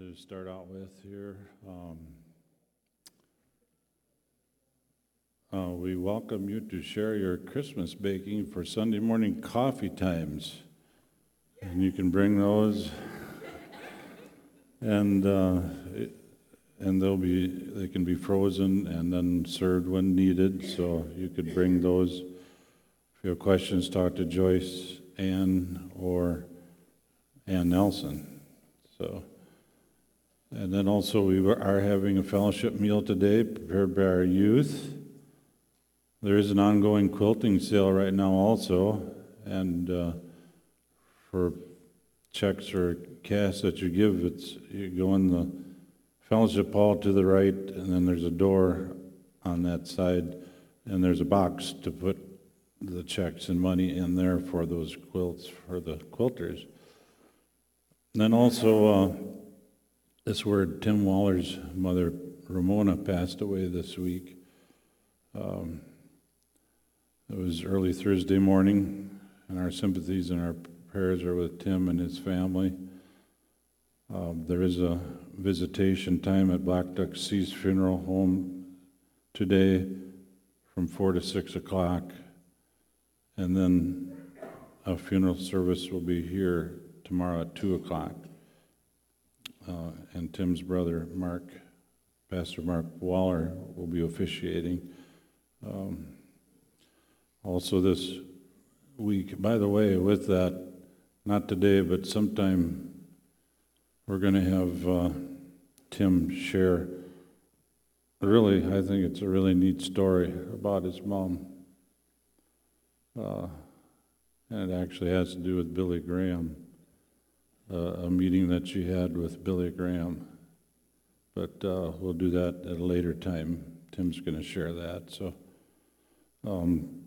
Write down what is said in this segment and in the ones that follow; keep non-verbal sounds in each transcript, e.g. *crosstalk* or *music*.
to start out with here. Um, uh, we welcome you to share your Christmas baking for Sunday morning coffee times. And you can bring those. and uh, and they'll be they can be frozen and then served when needed. So you could bring those. If you have questions, talk to Joyce, Ann, or Ann Nelson. So. And then also, we are having a fellowship meal today prepared by our youth. There is an ongoing quilting sale right now, also, and uh, for checks or cash that you give, it's you go in the fellowship hall to the right, and then there's a door on that side, and there's a box to put the checks and money in there for those quilts for the quilters. And then also. Uh, this word, Tim Waller's mother, Ramona, passed away this week. Um, it was early Thursday morning, and our sympathies and our prayers are with Tim and his family. Um, there is a visitation time at Blackduck Cease funeral home today from 4 to 6 o'clock, and then a funeral service will be here tomorrow at 2 o'clock uh, and Tim's brother, Mark, Pastor Mark Waller, will be officiating. Um, also, this week, by the way, with that, not today, but sometime, we're going to have uh, Tim share. Really, I think it's a really neat story about his mom. Uh, and it actually has to do with Billy Graham uh, a meeting that she had with Billy Graham. But uh, we'll do that at a later time. Tim's going to share that. So um,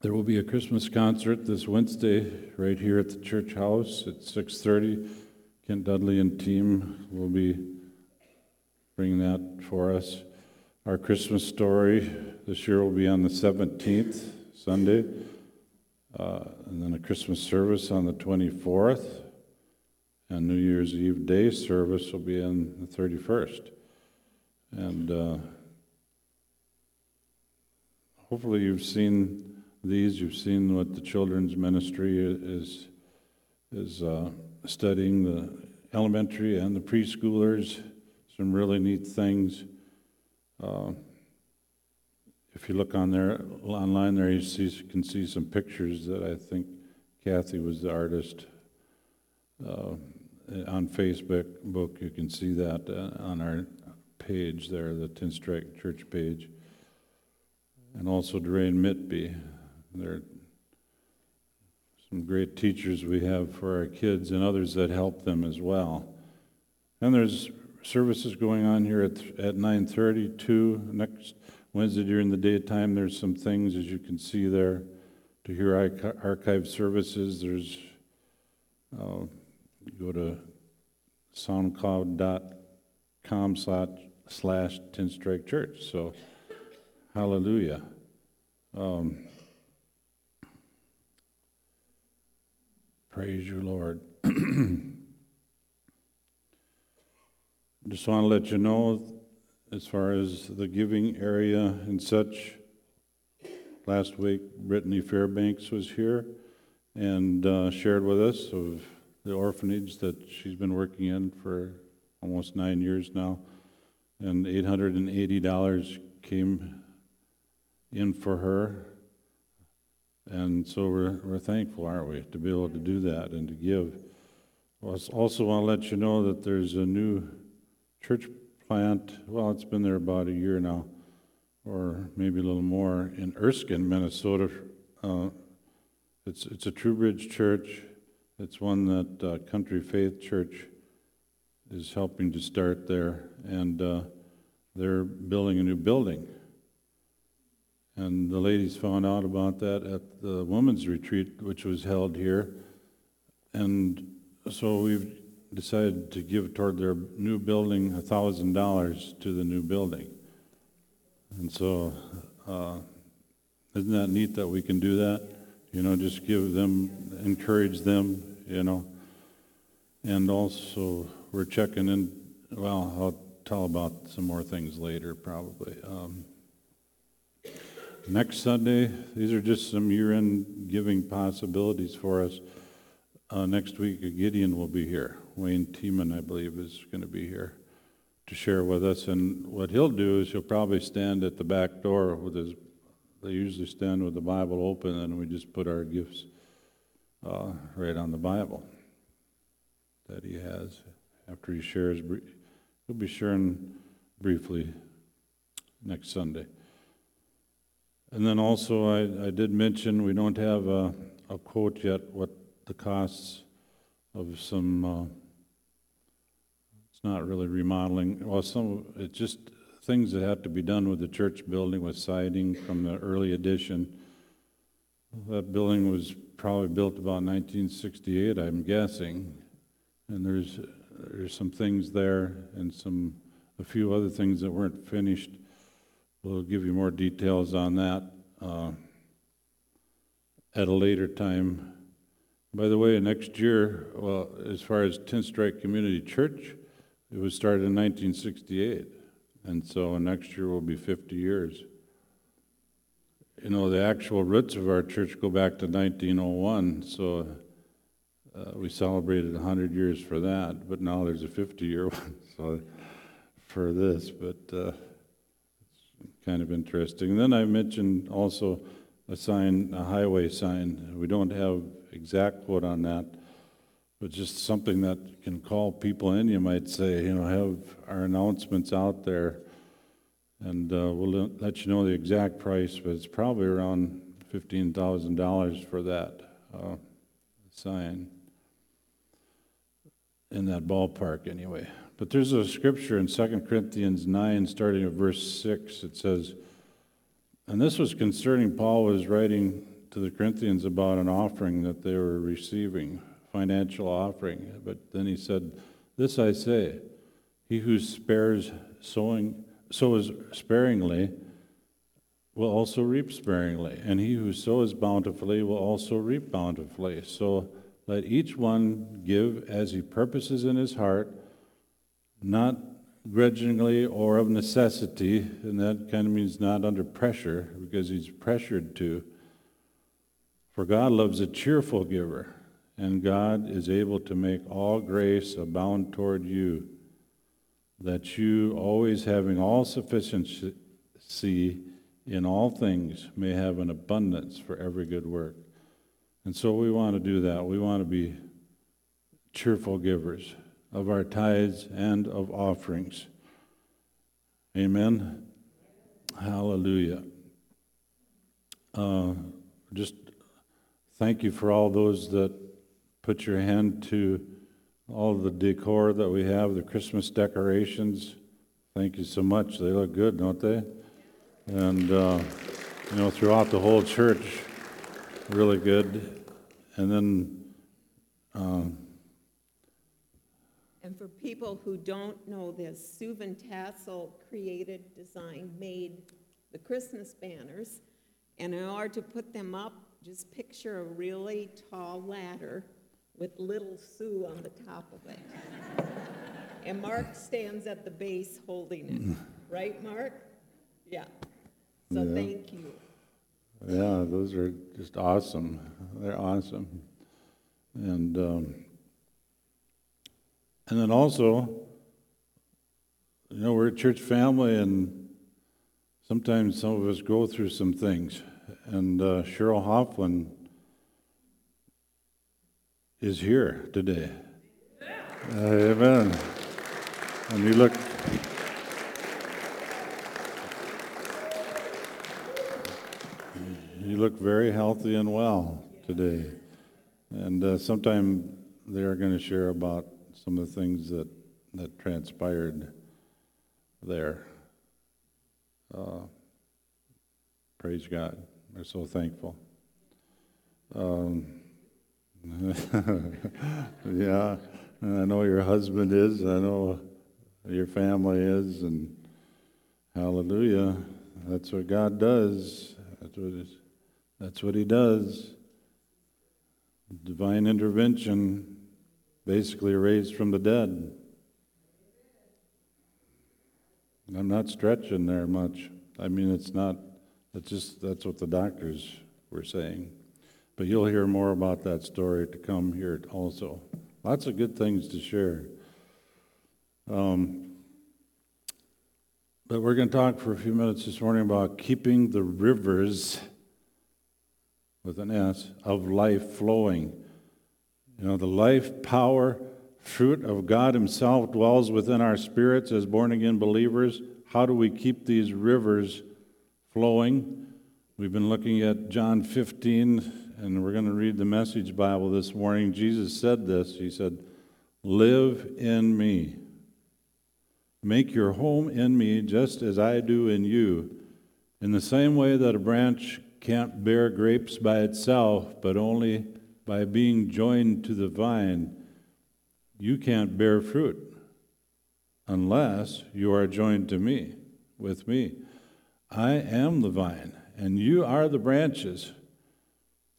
there will be a Christmas concert this Wednesday right here at the church house at 6:30. Kent Dudley and team will be bringing that for us. Our Christmas story this year will be on the 17th, Sunday, uh, and then a Christmas service on the 24th. And New Year's Eve day service will be on the 31st. And uh, hopefully, you've seen these. You've seen what the children's ministry is is uh, studying the elementary and the preschoolers. Some really neat things. Uh, if you look on there online, there you see, can see some pictures that I think Kathy was the artist. Uh, on Facebook, book, you can see that uh, on our page there, the Tenstrike Church page. And also Doreen Mitby. There are some great teachers we have for our kids and others that help them as well. And there's services going on here at, at 9.30 too. Next Wednesday during the daytime, there's some things, as you can see there, to hear archive services. There's uh, go to soundcloud.com slash, slash Tenstrike Church. So, hallelujah. Um, praise you, Lord. *clears throat* Just want to let you know, as far as the giving area and such, last week Brittany Fairbanks was here and uh, shared with us of the orphanage that she's been working in for almost nine years now. And $880 came in for her. And so we're, we're thankful, aren't we, to be able to do that and to give. I also want to let you know that there's a new church plant. Well, it's been there about a year now, or maybe a little more, in Erskine, Minnesota. Uh, it's, it's a True Bridge church. It's one that uh, Country Faith Church is helping to start there, and uh, they're building a new building. And the ladies found out about that at the women's retreat, which was held here. And so we've decided to give toward their new building $1,000 to the new building. And so, uh, isn't that neat that we can do that? You know, just give them, encourage them, you know. And also, we're checking in, well, I'll tell about some more things later, probably. Um, Next Sunday, these are just some year-end giving possibilities for us. Uh, Next week, Gideon will be here. Wayne Teeman, I believe, is going to be here to share with us. And what he'll do is he'll probably stand at the back door with his, they usually stand with the Bible open, and we just put our gifts uh, right on the Bible that he has after he shares. He'll be sharing briefly next Sunday. And then also, I, I did mention, we don't have a, a quote yet, what the costs of some, uh, it's not really remodeling, well, some, it's just things that have to be done with the church building with siding from the early edition. That building was probably built about 1968, I'm guessing. And there's, there's some things there and some, a few other things that weren't finished. We'll give you more details on that uh, at a later time. By the way, next year, well, as far as Tenstrike Community Church, it was started in 1968. And so next year will be 50 years. You know, the actual roots of our church go back to 1901, so uh, we celebrated 100 years for that, but now there's a 50-year *laughs* one so for this, but uh, it's kind of interesting. And then I mentioned also a sign, a highway sign. We don't have exact quote on that, but just something that can call people in, you might say, you know, have our announcements out there, and uh, we'll let- you know the exact price, but it's probably around $15,000 for that uh, sign in that ballpark anyway. But there's a scripture in 2 Corinthians 9, starting at verse 6. It says, and this was concerning Paul was writing to the Corinthians about an offering that they were receiving, financial offering. But then he said, This I say, he who spares sowing, sows sparingly will also reap sparingly, and he who sows bountifully will also reap bountifully. So let each one give as he purposes in his heart, not grudgingly or of necessity, and that kind of means not under pressure, because he's pressured to. For God loves a cheerful giver, and God is able to make all grace abound toward you, that you, always having all sufficiency in all things, may have an abundance for every good work. And so we want to do that. We want to be cheerful givers of our tithes and of offerings. Amen. Hallelujah. Uh, just thank you for all those that put your hand to all the decor that we have, the Christmas decorations. Thank you so much. They look good, don't they? And, uh, you know, throughout the whole church, really good. And then, uh, And for people who don't know this, Sue Van Tassel created, designed, made the Christmas banners. And in order to put them up, just picture a really tall ladder with little Sue on the top of it. And Mark stands at the base holding it. Right, Mark? Yeah. So Yeah. thank you. Yeah, those are just awesome. They're awesome. And um, and then also, you know, we're a church family, and sometimes some of us go through some things. And uh, Cheryl Hoffman is here today. Amen. And you look You look very healthy and well today. And uh, sometime they are going to share about some of the things that, that transpired there. Uh, praise God. We're so thankful. Um, *laughs* yeah, and I know your husband is, I know your family is, and hallelujah. That's what God does. That's what, is, that's what He does. Divine intervention basically raised from the dead. I'm not stretching there much. I mean, it's not, it's just, that's what the doctors were saying. But you'll hear more about that story to come here also. Lots of good things to share. Um, but we're going to talk for a few minutes this morning about keeping the rivers, with an S, of life flowing. You know, the life, power, fruit of God Himself dwells within our spirits as born again believers. How do we keep these rivers flowing? We've been looking at John 15, and we're going to read the Message Bible this morning. Jesus said this He said, Live in me. Make your home in me just as I do in you. In the same way that a branch can't bear grapes by itself, but only by being joined to the vine, you can't bear fruit unless you are joined to me, with me. I am the vine, and you are the branches.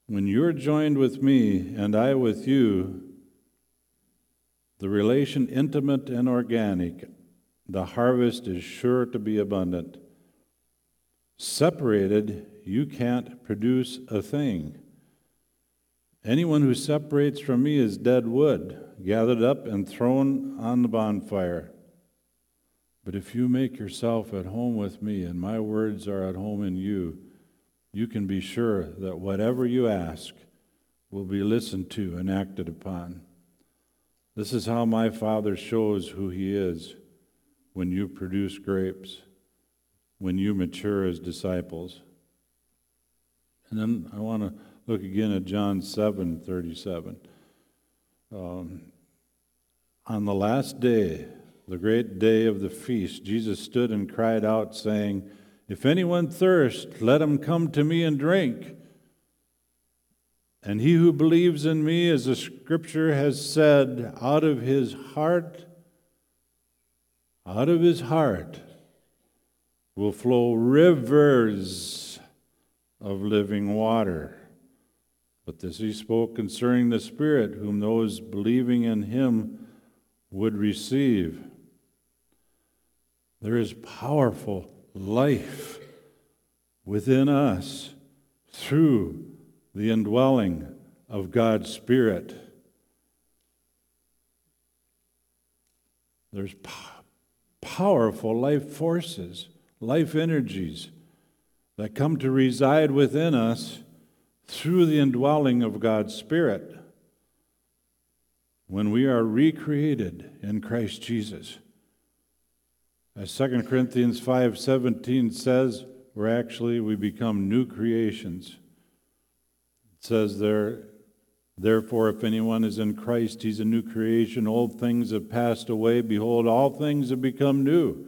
When you're joined with me and I with you, the relation intimate and organic, the harvest is sure to be abundant. Separated, you can't produce a thing. Anyone who separates from me is dead wood, gathered up and thrown on the bonfire. But if you make yourself at home with me and my words are at home in you, you can be sure that whatever you ask will be listened to and acted upon. This is how my Father shows who He is when you produce grapes, when you mature as disciples. And then I want to look again at John 7 37. Um, on the last day, the great day of the feast, Jesus stood and cried out, saying, If anyone thirst, let him come to me and drink. And he who believes in me, as the scripture has said, out of his heart out of his heart will flow rivers of living water. But this he spoke concerning the Spirit, whom those believing in him would receive. There is powerful life within us through the indwelling of God's Spirit. There's power powerful life forces, life energies that come to reside within us through the indwelling of God's Spirit when we are recreated in Christ Jesus. As 2 Corinthians 5:17 says, we're actually we become new creations. It says there Therefore, if anyone is in Christ, he's a new creation. Old things have passed away. Behold, all things have become new.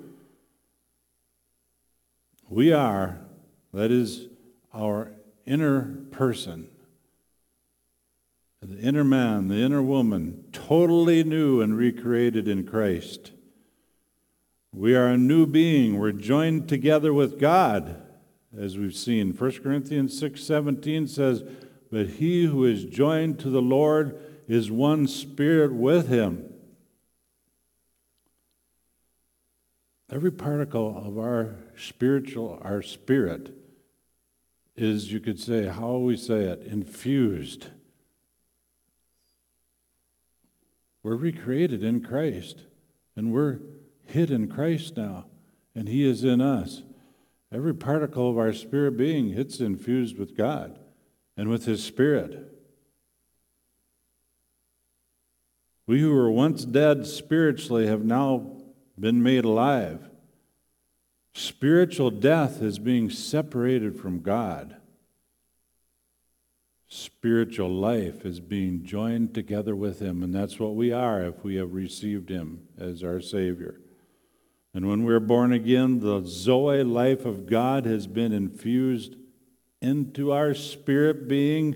We are, that is, our inner person, the inner man, the inner woman, totally new and recreated in Christ. We are a new being. We're joined together with God, as we've seen. 1 Corinthians 6 17 says, but he who is joined to the Lord is one spirit with him. Every particle of our spiritual, our spirit, is, you could say, how we say it, infused. We're recreated in Christ, and we're hid in Christ now, and He is in us. Every particle of our spirit being, it's infused with God and with His Spirit. We who were once dead spiritually have now been made alive. Spiritual death is being separated from God. Spiritual life is being joined together with Him, and that's what we are if we have received Him as our Savior. And when we're born again, the Zoe life of God has been infused into our spirit being.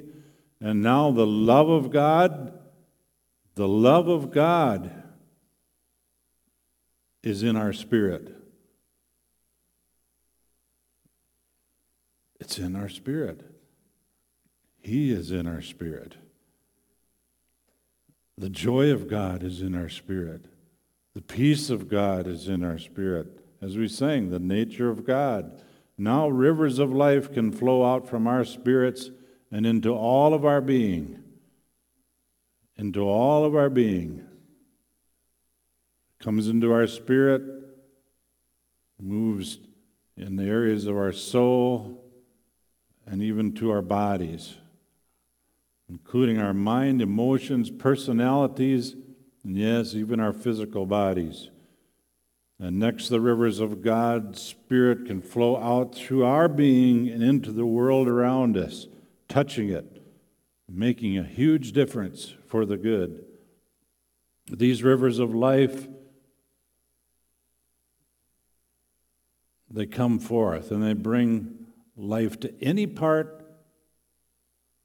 And now the love of God, the love of God is in our spirit. It's in our spirit. He is in our spirit. The joy of God is in our spirit. The peace of God is in our spirit. As we sang, the nature of God. Now rivers of life can flow out from our spirits and into all of our being. Into all of our being. Comes into our spirit, moves in the areas of our soul, and even to our bodies, including our mind, emotions, personalities, and yes, even our physical bodies. And next, the rivers of God's Spirit can flow out through our being and into the world around us, touching it, making a huge difference for the good. These rivers of life, they come forth and they bring life to any part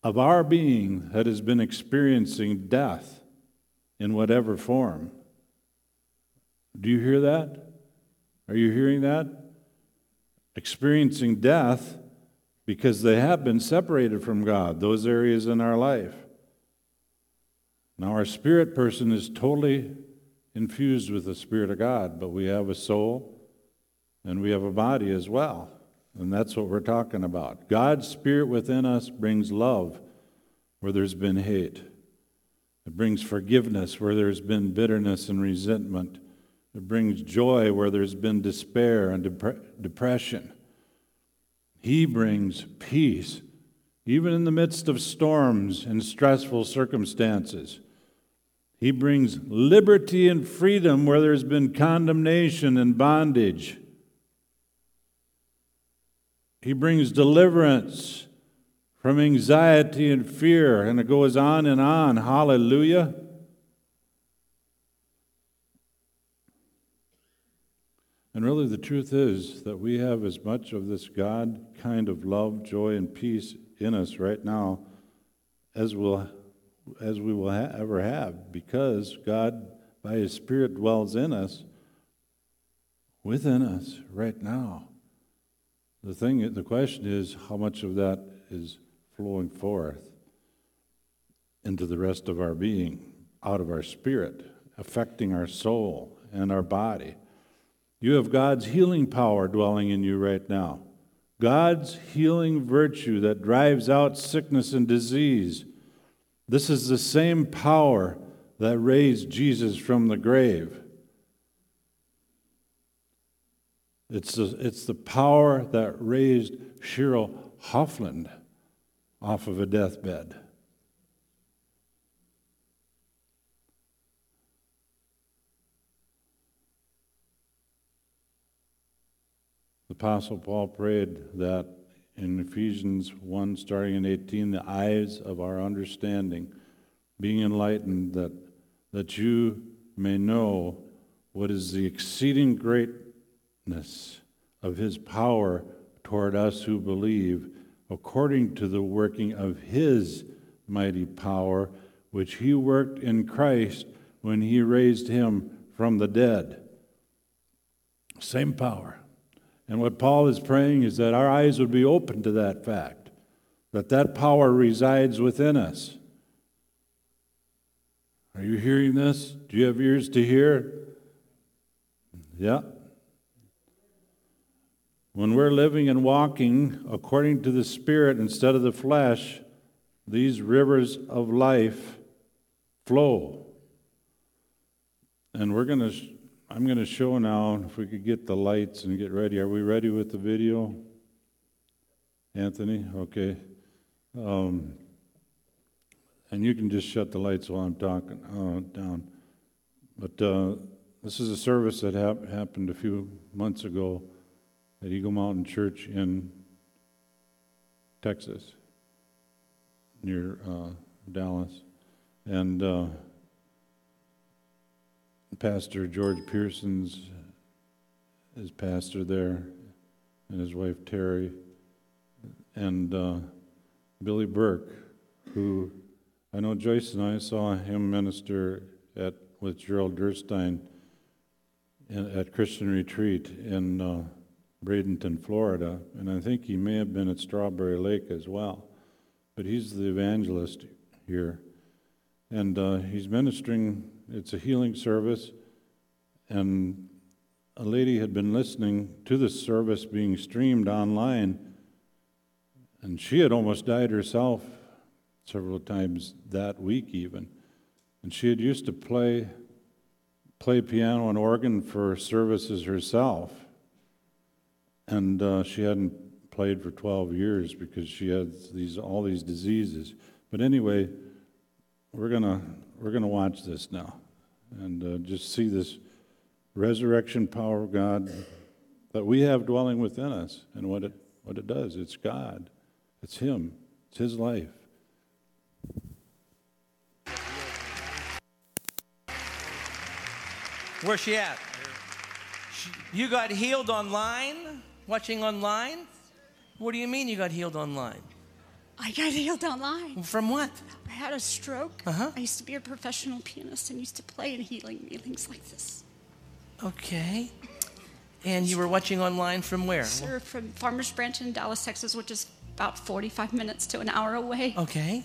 of our being that has been experiencing death in whatever form. Do you hear that? Are you hearing that? Experiencing death because they have been separated from God, those areas in our life. Now, our spirit person is totally infused with the Spirit of God, but we have a soul and we have a body as well. And that's what we're talking about. God's Spirit within us brings love where there's been hate, it brings forgiveness where there's been bitterness and resentment. It brings joy where there's been despair and dep- depression. He brings peace, even in the midst of storms and stressful circumstances. He brings liberty and freedom where there's been condemnation and bondage. He brings deliverance from anxiety and fear, and it goes on and on. Hallelujah. And really, the truth is that we have as much of this God kind of love, joy, and peace in us right now as, we'll, as we will ha- ever have because God, by His Spirit, dwells in us, within us right now. The thing, the question is, how much of that is flowing forth into the rest of our being, out of our spirit, affecting our soul and our body? You have God's healing power dwelling in you right now. God's healing virtue that drives out sickness and disease. This is the same power that raised Jesus from the grave. It's the, it's the power that raised Cheryl Hoffland off of a deathbed. The Apostle Paul prayed that in Ephesians 1, starting in 18, the eyes of our understanding being enlightened, that, that you may know what is the exceeding greatness of his power toward us who believe, according to the working of his mighty power, which he worked in Christ when he raised him from the dead. Same power. And what Paul is praying is that our eyes would be open to that fact, that that power resides within us. Are you hearing this? Do you have ears to hear? Yeah. When we're living and walking according to the Spirit instead of the flesh, these rivers of life flow. And we're going to I'm going to show now, if we could get the lights and get ready. Are we ready with the video? Anthony? Okay. Um, and you can just shut the lights while I'm talking uh, down. But uh, this is a service that hap- happened a few months ago at Eagle Mountain Church in Texas, near uh, Dallas. And uh, Pastor George Pearson's his pastor there, and his wife Terry, and uh, Billy Burke, who I know Joyce and I saw him minister at with Gerald Derstine in, at Christian Retreat in uh, Bradenton, Florida, and I think he may have been at Strawberry Lake as well. But he's the evangelist here. And uh, he's ministering, it's a healing service. And a lady had been listening to the service being streamed online, and she had almost died herself several times that week, even. And she had used to play, play piano and organ for services herself. And uh, she hadn't played for 12 years because she had these, all these diseases. But anyway, we're gonna we're gonna watch this now, and uh, just see this resurrection power of God that we have dwelling within us, and what it what it does. It's God, it's Him, it's His life. Where's she at? She- You got healed online? Watching online? What do you mean you got healed online? I got healed online. From what? I had a stroke. Uh-huh. I used to be a professional pianist and used to play in healing meetings like this. Okay. And you were watching online from where? Sir, from Farmers Branch in Dallas, Texas, which is about 45 minutes to an hour away. Okay.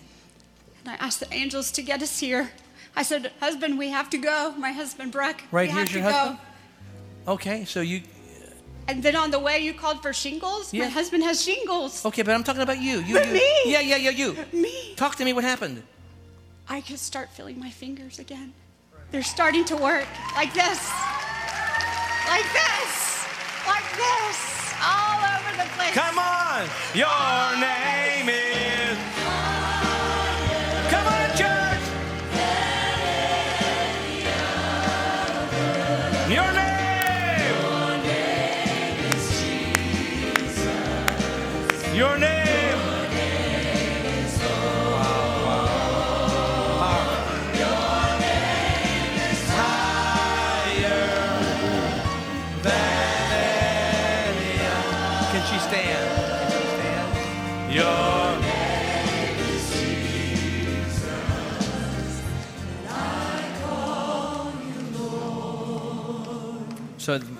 And I asked the angels to get us here. I said, Husband, we have to go. My husband, Breck. Right here's your husband? Go. Okay, so you And then on the way, you called for shingles. Yeah. My husband has shingles. Okay, but I'm talking about you. You, But you. me. Yeah, yeah, yeah, you. Me. Talk to me what happened. I could start feeling my fingers again. They're starting to work like this, like this, like this, all over the place. Come on! Your name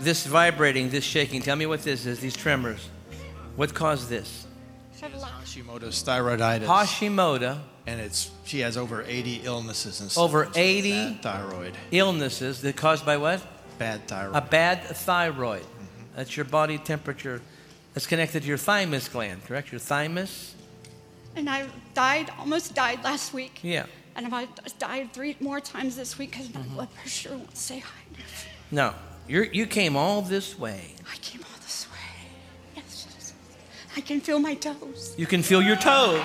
this vibrating, this shaking, tell me what this is, these tremors. What caused this? Hashimoto's thyroiditis. Hashimoto, and it's she has over 80 illnesses and stuff. Over So 80? bad thyroid. illnesses that caused by what? Bad thyroid. A bad thyroid. That's your body temperature. That's connected to your thymus gland, correct? Your thymus? And I died, almost died last week. Yeah. And I've died three more times this week because my Mm-hmm. blood pressure won't stay high. No, you're, you came all this way. I came all this way. Yes, Jesus. I can feel my toes. You can feel your toes.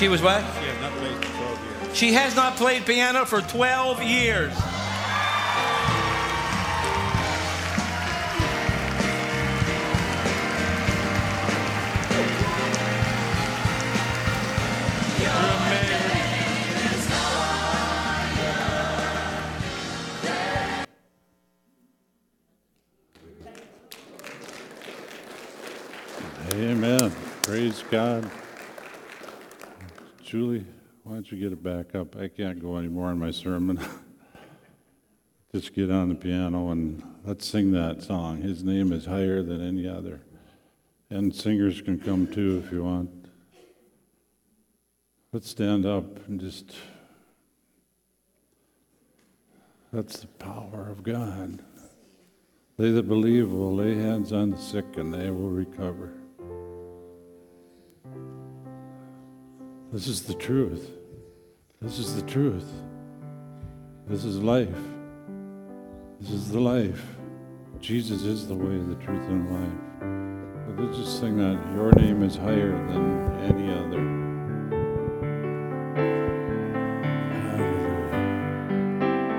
She was what? She has not played for 12 years. She has not played piano for 12 years. You get it back up? I can't go anymore in my sermon. *laughs* Just get on the piano and let's sing that song. His name is higher than any other. And singers can come too if you want. Let's stand up and just. That's the power of God. They that believe will lay hands on the sick and they will recover. This is the truth. This is the truth. This is life. This is the life. Jesus is the way, the truth, and life. But let's just sing that. Your name is higher than any other.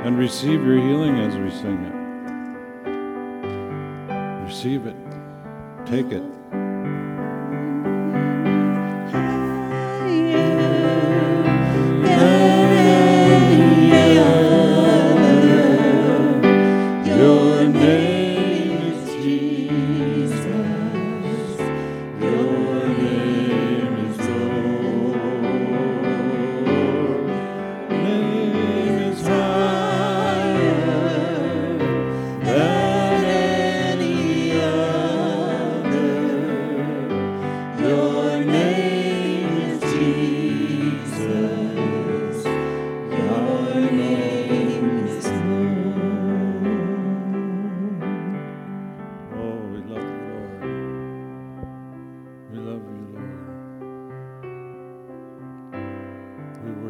And receive your healing as we sing it. Receive it. Take it.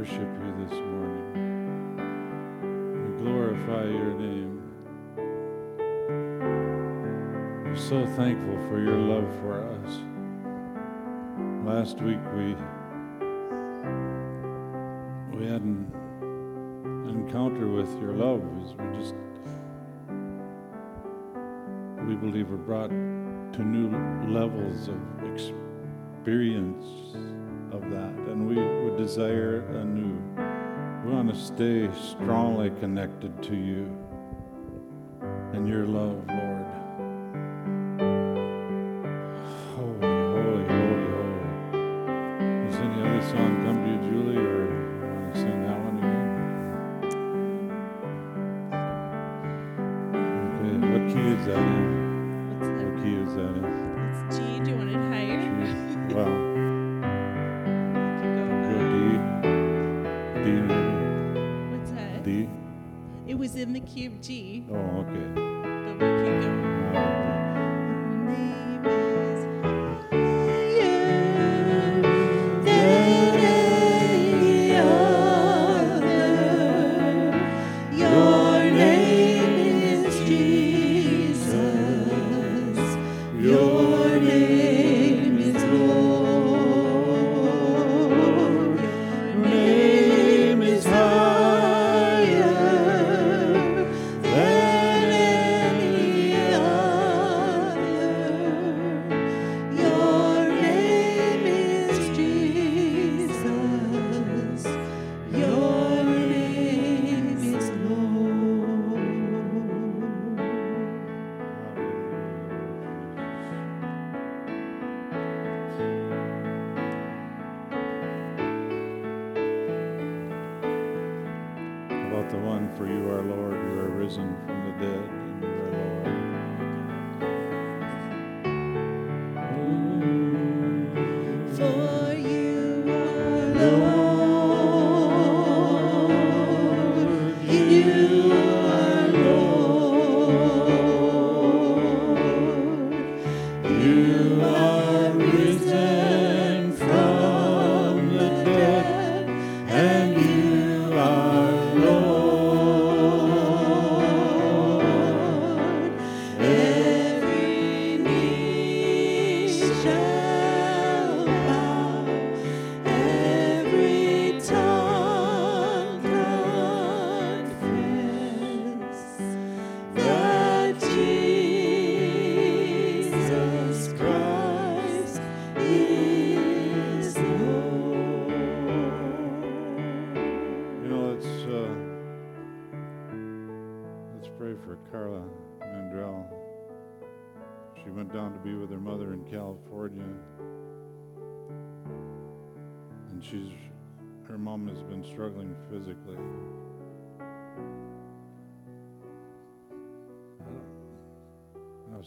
Worship you this morning. We glorify your name. We're so thankful for your love for us. Last week we we had an encounter with your love we just we believe we're brought to new levels of experience of that, and we would desire anew. We want to stay strongly connected to you and your love, Lord.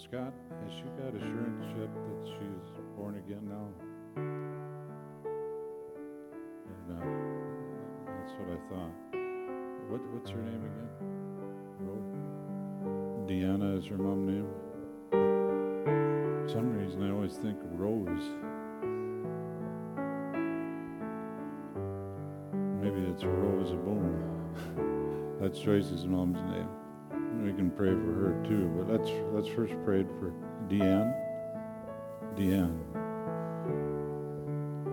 Scott, has she got assurance yet that she's born again now? Uh, that's what I thought. What, what's her name again? Ro- Deanna is her mom name. For some reason, I always think Rose. Maybe it's Rose Boom. *laughs* That's Joyce's mom's name. We can pray for her too, but let's let's first pray for Deanne. Deanne.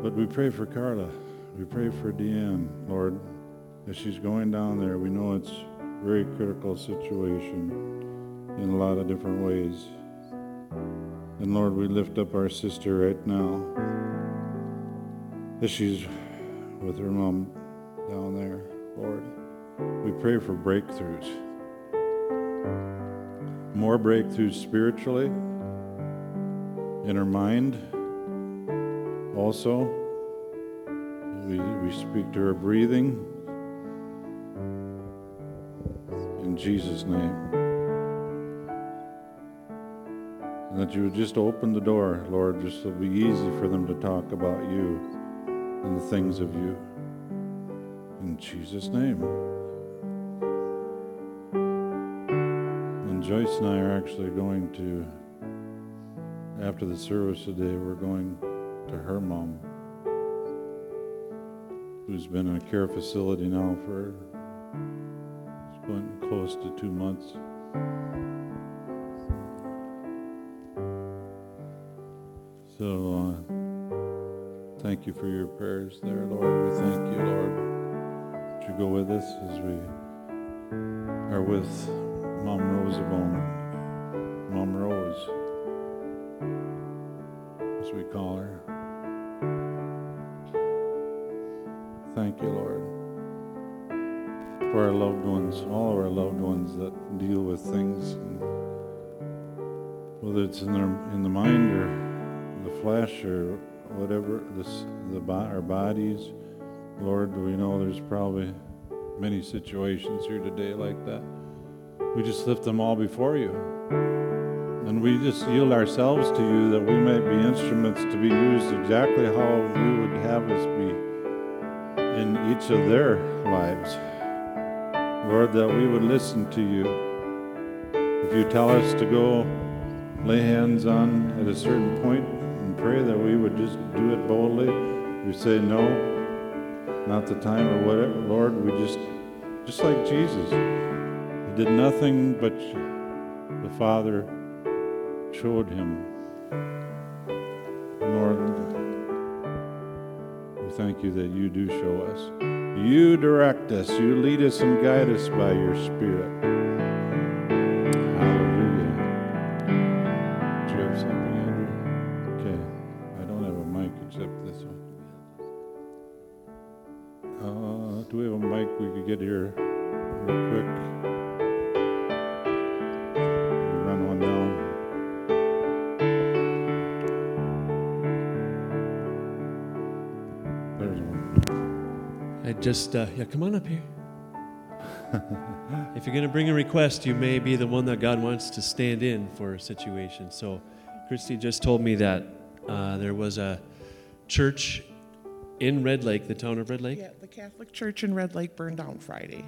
But we pray for Carla. We pray for Deanne, Lord, as she's going down there. We know it's a very critical situation in a lot of different ways. And Lord, we lift up our sister right now as she's with her mom down there, Lord. We pray for breakthroughs. More breakthroughs spiritually, in her mind. Also, we, we speak to her breathing. In Jesus' name. And that you would just open the door, Lord, just so it'll be easy for them to talk about you and the things of you. In Jesus' name. Joyce and I are actually going to, after the service today, we're going to her mom, who's been in a care facility now for close to two months. So, uh, thank you for your prayers there, Lord. We thank you, Lord, that you go with us as we are with Mom Rose of Rosabone, Mom Rose, as we call her. Thank you, Lord, for our loved ones, all of our loved ones that deal with things, whether it's in their in the mind or the flesh or whatever, this the our bodies. Lord, we know there's probably many situations here today like that. We just lift them all before you. And we just yield ourselves to you that we might be instruments to be used exactly how you would have us be in each of their lives. Lord, that we would listen to you. If you tell us to go lay hands on at a certain point and pray, that we would just do it boldly. We say no, not the time or whatever. Lord, we just, just like Jesus, he did nothing but the Father showed him. Lord, we thank you that you do show us. You direct us. You lead us and guide us by your Spirit. Just, uh, yeah, come on up here. if you're going to bring a request, you may be the one that God wants to stand in for a situation. So, Christy just told me that uh, there was a church in Red Lake, the town of Red Lake. Yeah, the Catholic Church in Red Lake burned down Friday.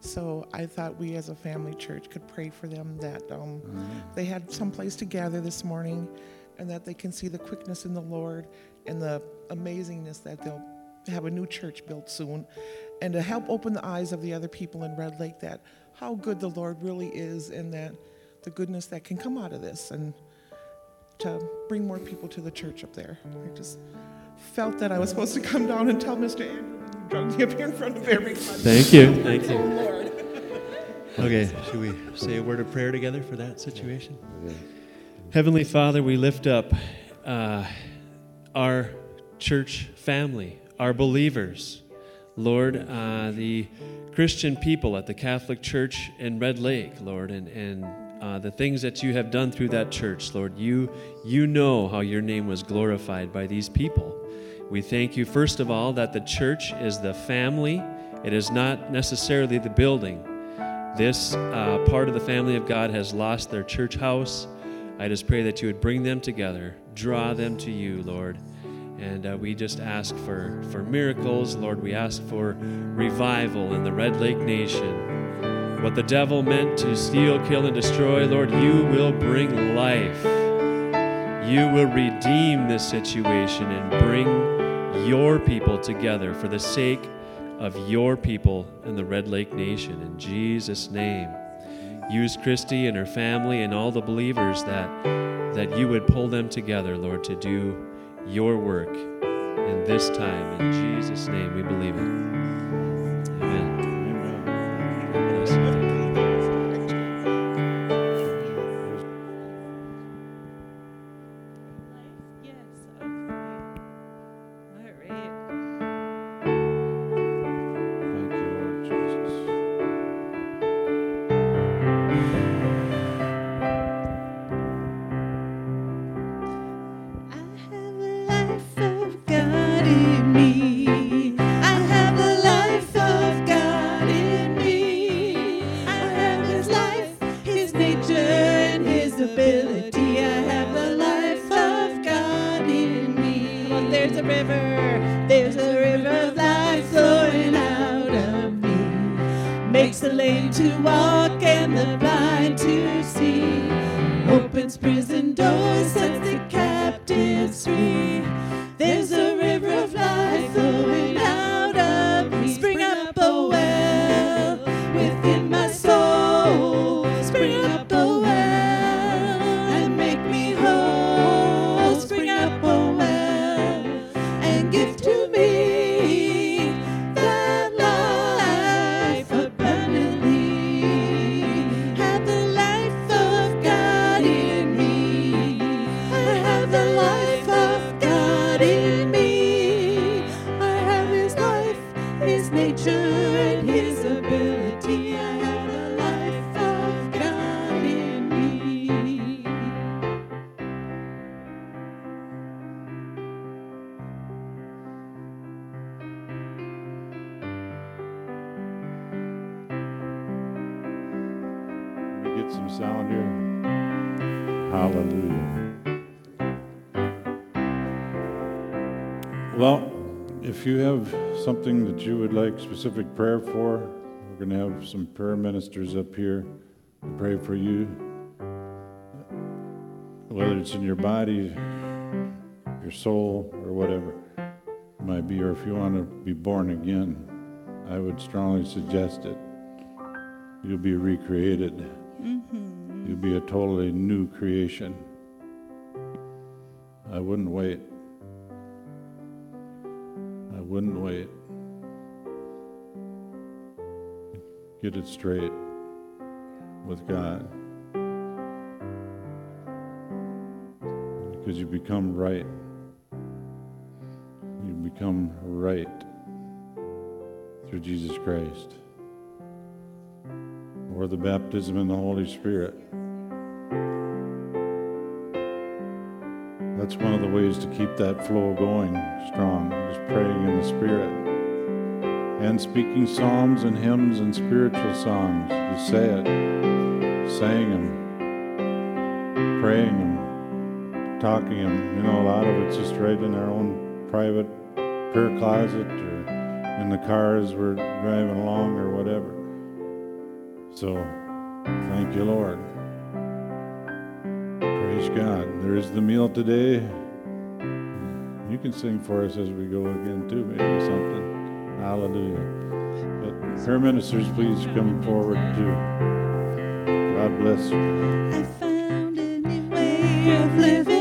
So I thought we as a family church could pray for them that um, they had some place to gather this morning and that they can see the quickness in the Lord and the amazingness that they'll have a new church built soon and to help open the eyes of the other people in Red Lake that how good the Lord really is and that the goodness that can come out of this and to bring more people to the church up there. I just felt that I was supposed to come down and tell Mr. Andrew that he drugged me up here in front of everybody. Thank you. Thank Oh, you. Lord. Okay, should we say a word of prayer together for that situation? Heavenly Father, we lift up uh, our church family, our believers. Lord, uh, the Christian people at the Catholic Church in Red Lake, Lord, and, and uh, the things that you have done through that church, Lord. You, you know how your name was glorified by these people. We thank you, first of all, that the church is the family, it is not necessarily the building. This uh, part of the family of God has lost their church house. I just pray that you would bring them together, draw them to you, Lord. And uh, we just ask for, for miracles, Lord. We ask for revival in the Red Lake Nation. What the devil meant to steal, kill, and destroy, Lord, you will bring life. You will redeem this situation and bring your people together for the sake of your people in the Red Lake Nation. In Jesus' name. Use Christy and her family and all the believers that, that you would pull them together, Lord, to do your work in this time. In Jesus' name we believe it. Well, if you have something that you would like specific prayer for, we're going to have some prayer ministers up here to pray for you. Whether it's in your body, your soul, or whatever it might be, or if you want to be born again, I would strongly suggest it. You'll be recreated. Mm-hmm. You'll be a totally new creation. I wouldn't wait. Wouldn't wait. Get it straight with God. Because you become right. You become right through Jesus Christ or the baptism in the Holy Spirit. That's one of the ways to keep that flow going strong, just praying in the Spirit. And speaking psalms and hymns and spiritual songs. You say it, saying them, praying them, talking them. You know, a lot of it's just right in our own private prayer closet or in the car as we're driving along or whatever. So, thank you, Lord. Praise God. There is the meal today. You can sing for us as we go again, too, maybe something. Hallelujah. But prayer ministers, please come forward, too. God bless you. I found a new way of living.